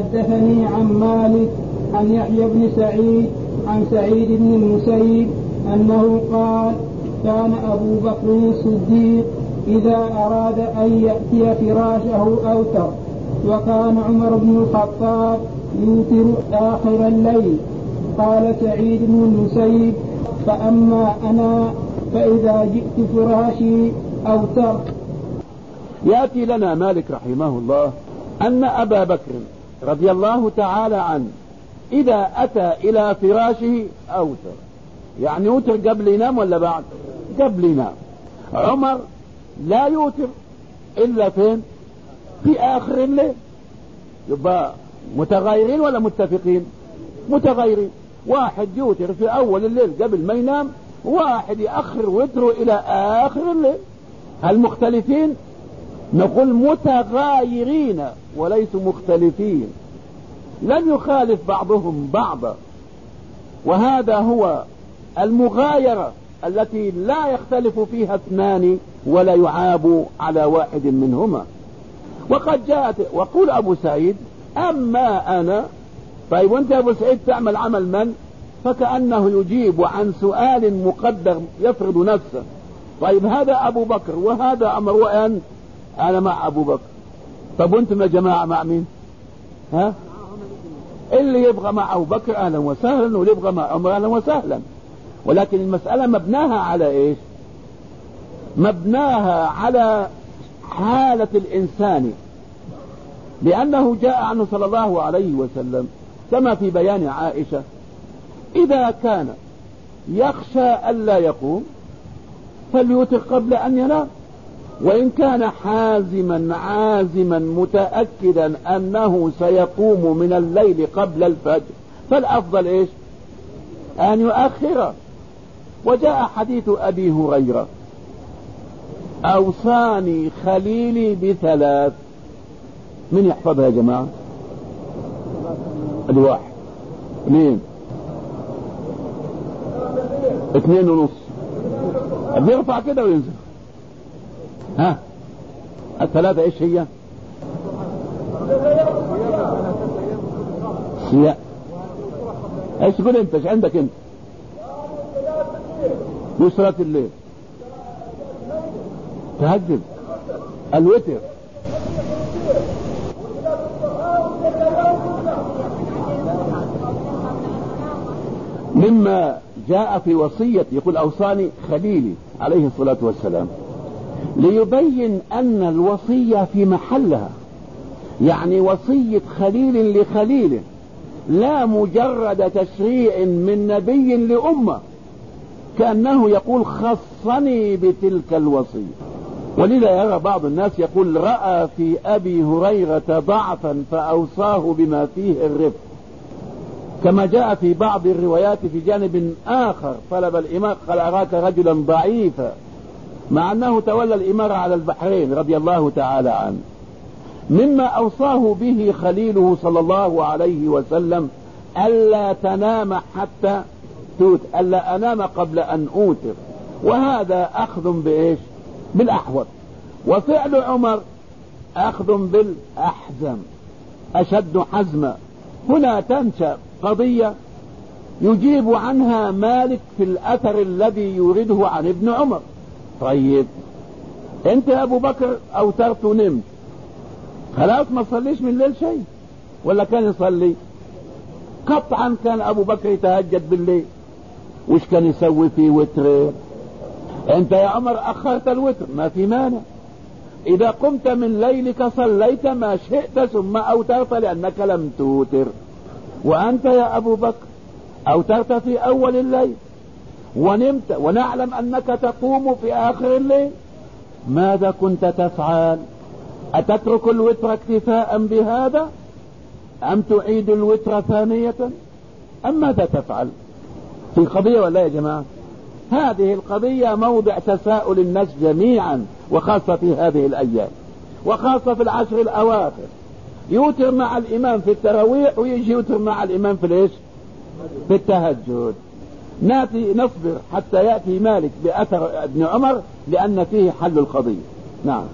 حدثني عن مالك عن يحيى بن سعيد عن سعيد بن المسيب أنه قال كان أبو بكر الصديق إذا أراد أن يأتي فراشه أوتر وكان عمر بن الخطاب يوتر آخر الليل. قال سعيد بن المسيب فأما أنا فإذا جئت فراشي أوترت يأتي لنا مالك رحمه الله أن أبا بكر رضي الله تعالى عنه. إذا أتى إلى فراشه أوتر. يعني يوتر قبل ينام ولا بعد؟ قبل ينام. عمر لا يوتر إلا فين؟ في آخر الليل. يبقى متغيرين ولا متفقين؟ متغيرين. واحد يوتر في أول الليل قبل ما ينام واحد يأخر وتره إلى آخر الليل. هل مختلفين؟ نقول متغايرين وليسوا مختلفين. لم يخالف بعضهم بعضا وهذا هو المغايرة التي لا يختلف فيها اثنان ولا يعاب على واحد منهما. وقد جاءت وقول أبو سعيد أما أنا طيب وأنت يا أبو سعيد تعمل عمل من؟ فكأنه يجيب عن سؤال مقدر يفرض نفسه. طيب هذا أبو بكر وهذا عمر وأن أنا مع أبو بكر. طب وأنتم يا جماعة مع مين؟ ها؟ اللي يبغى مع أبو بكر أهلا وسهلا واللي يبغى مع عمر أهلا وسهلا. ولكن المسألة مبناها على إيش؟ مبناها على حالة الإنسان. لأنه جاء عنه صلى الله عليه وسلم كما في بيان عائشة إذا كان يخشى الا يقوم فليوتر قبل أن ينام. وإن كان حازما عازما متأكدا أنه سيقوم من الليل قبل الفجر فالأفضل إيش؟ أن يؤخره. وجاء حديث أبي هريرة أوصاني خليلي بثلاث. من يحفظها يا جماعة؟ الواحد اثنين. اثنين ونص. بيرفع كده وينزل. ها؟ الثلاثة إيش هي؟ صيام إيش تقول أنت؟ إيش عندك أنت؟ يسرة الليل. تهجد. الوتر. مما جاء في وصية يقول أوصاني خليلي عليه الصلاة والسلام. ليبين أن الوصية في محلها. يعني وصية خليل لخليله لا مجرد تشريع من نبي لأمة. كأنه يقول خصني بتلك الوصية. ولذا يرى بعض الناس يقول رأى في أبي هريرة ضعفا فأوصاه بما فيه الرفق. كما جاء في بعض الروايات في جانب آخر طلب الإمام قال أراك رجلا ضعيفا. مع أنه تولى الإمارة على البحرين رضي الله تعالى عنه. مما أوصاه به خليله صلى الله عليه وسلم ألا تنام حتى توت ألا أنام قبل أن أوتر. وهذا أخذ بإيش؟ بالأحوط. وفعل عمر أخذ بالأحزم أشد حزما هنا تنشأ قضية يجيب عنها مالك في الأثر الذي يورده عن ابن عمر. طيب انت يا ابو بكر اوترت ونمت خلاص ما تصليش من الليل شيء ولا كان يصلي؟ قطعا كان ابو بكر يتهجد بالليل وش كان يسوي في وتر؟ انت يا عمر اخرت الوتر ما في مانع. اذا قمت من ليلك صليت ما شئت ثم اوترت لانك لم توتر. وانت يا ابو بكر اوترت في اول الليل ونمت ونعلم أنك تقوم في آخر الليل. ماذا كنت تفعل؟ أتترك الوتر اكتفاء بهذا؟ أم تعيد الوتر ثانية؟ أم ماذا تفعل؟ في قضية ولا يا جماعة؟ هذه القضية موضع تساؤل الناس جميعا وخاصة في هذه الأيام وخاصة في العشر الأواخر. يوتر مع الإمام في التراويح ويجي يوتر مع الإمام في الإيش؟ في التهجد. ناتي نصبر حتى يأتي مالك بأثر ابن عمر لأن فيه حل القضية. نعم.